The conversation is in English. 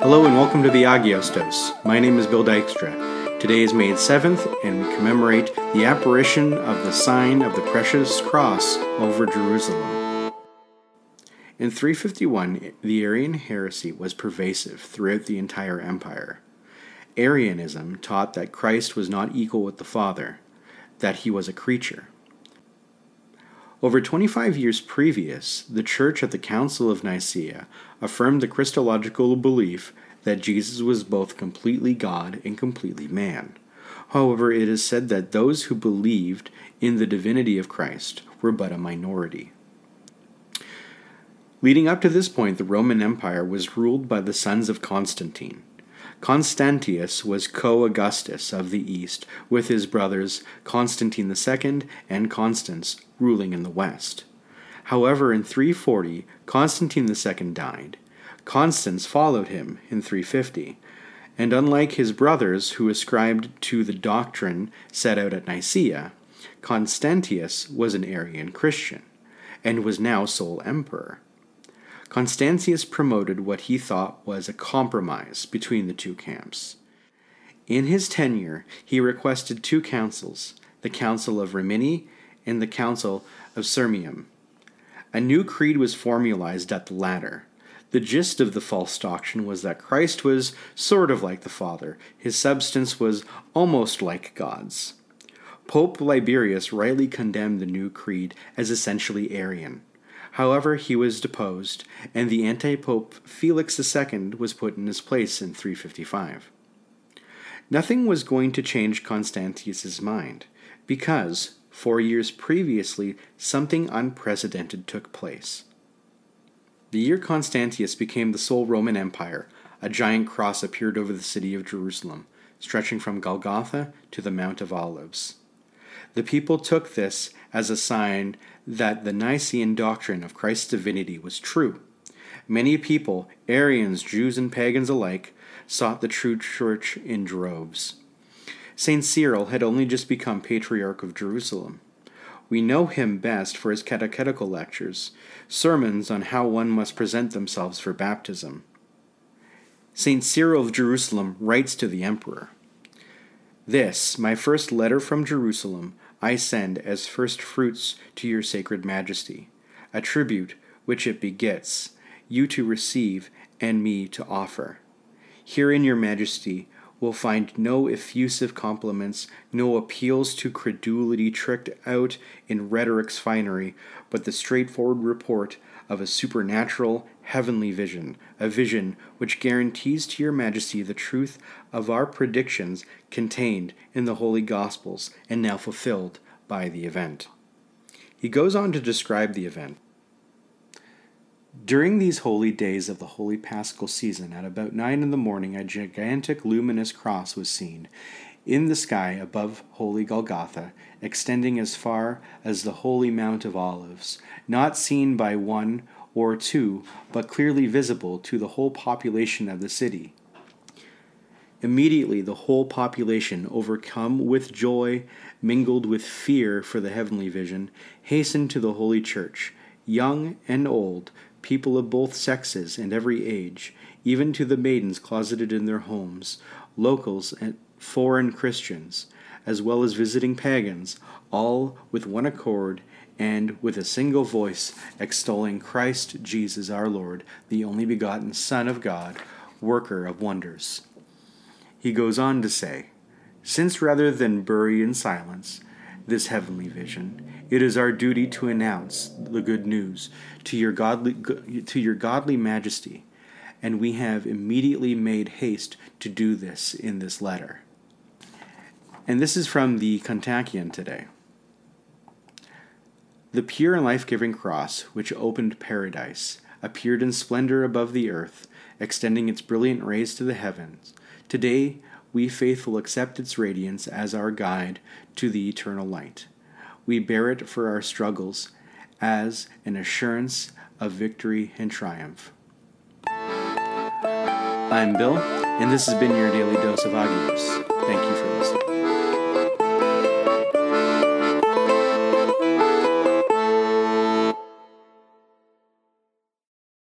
Hello and welcome to the Agios Dose. My name is Bill Dykstra. Today is May 7th, and we commemorate the apparition of the sign of the precious cross over Jerusalem. In 351, the Arian heresy was pervasive throughout the entire empire. Arianism taught that Christ was not equal with the Father, that he was a creature. Over 25 years previous, the Church at the Council of Nicaea affirmed the Christological belief that Jesus was both completely God and completely man. However, it is said that those who believed in the divinity of Christ were but a minority. Leading up to this point, the Roman Empire was ruled by the sons of Constantine. Constantius was co Augustus of the East, with his brothers Constantine II and Constans ruling in the West. However, in 340, Constantine II died. Constans followed him in 350, and unlike his brothers who ascribed to the doctrine set out at Nicaea, Constantius was an Arian Christian and was now sole emperor. Constantius promoted what he thought was a compromise between the two camps. In his tenure, he requested two councils, the Council of Rimini and the Council of Sirmium. A new creed was formalized at the latter. The gist of the false doctrine was that Christ was sort of like the Father, his substance was almost like God's. Pope Liberius rightly condemned the new creed as essentially Arian. However, he was deposed, and the anti pope Felix II was put in his place in 355. Nothing was going to change Constantius's mind, because, four years previously, something unprecedented took place. The year Constantius became the sole Roman Empire, a giant cross appeared over the city of Jerusalem, stretching from Golgotha to the Mount of Olives. The people took this as a sign that the Nicene doctrine of Christ's divinity was true. Many people, Arians, Jews, and pagans alike, sought the true church in droves. St. Cyril had only just become Patriarch of Jerusalem. We know him best for his catechetical lectures, sermons on how one must present themselves for baptism. St. Cyril of Jerusalem writes to the emperor This, my first letter from Jerusalem, I send as first fruits to your sacred majesty, a tribute which it begets, you to receive and me to offer. Herein your majesty will find no effusive compliments, no appeals to credulity tricked out in rhetoric's finery, but the straightforward report of a supernatural, heavenly vision, a vision which guarantees to your majesty the truth of our predictions contained in the holy Gospels and now fulfilled by the event. He goes on to describe the event. During these holy days of the holy paschal season, at about nine in the morning, a gigantic luminous cross was seen in the sky above holy Golgotha, extending as far as the holy Mount of Olives, not seen by one or two, but clearly visible to the whole population of the city. Immediately, the whole population, overcome with joy, mingled with fear for the heavenly vision, hastened to the holy church, young and old, people of both sexes and every age, even to the maidens closeted in their homes, locals and foreign Christians, as well as visiting pagans, all with one accord and with a single voice extolling Christ Jesus our Lord, the only begotten Son of God, worker of wonders. He goes on to say, Since rather than bury in silence this heavenly vision, it is our duty to announce the good news to your godly, to your godly majesty, and we have immediately made haste to do this in this letter. And this is from the Kontakion today. The pure and life giving cross, which opened paradise, appeared in splendor above the earth, extending its brilliant rays to the heavens. Today, we faithful accept its radiance as our guide to the eternal light we bear it for our struggles as an assurance of victory and triumph. I'm Bill, and this has been your daily dose of Agios.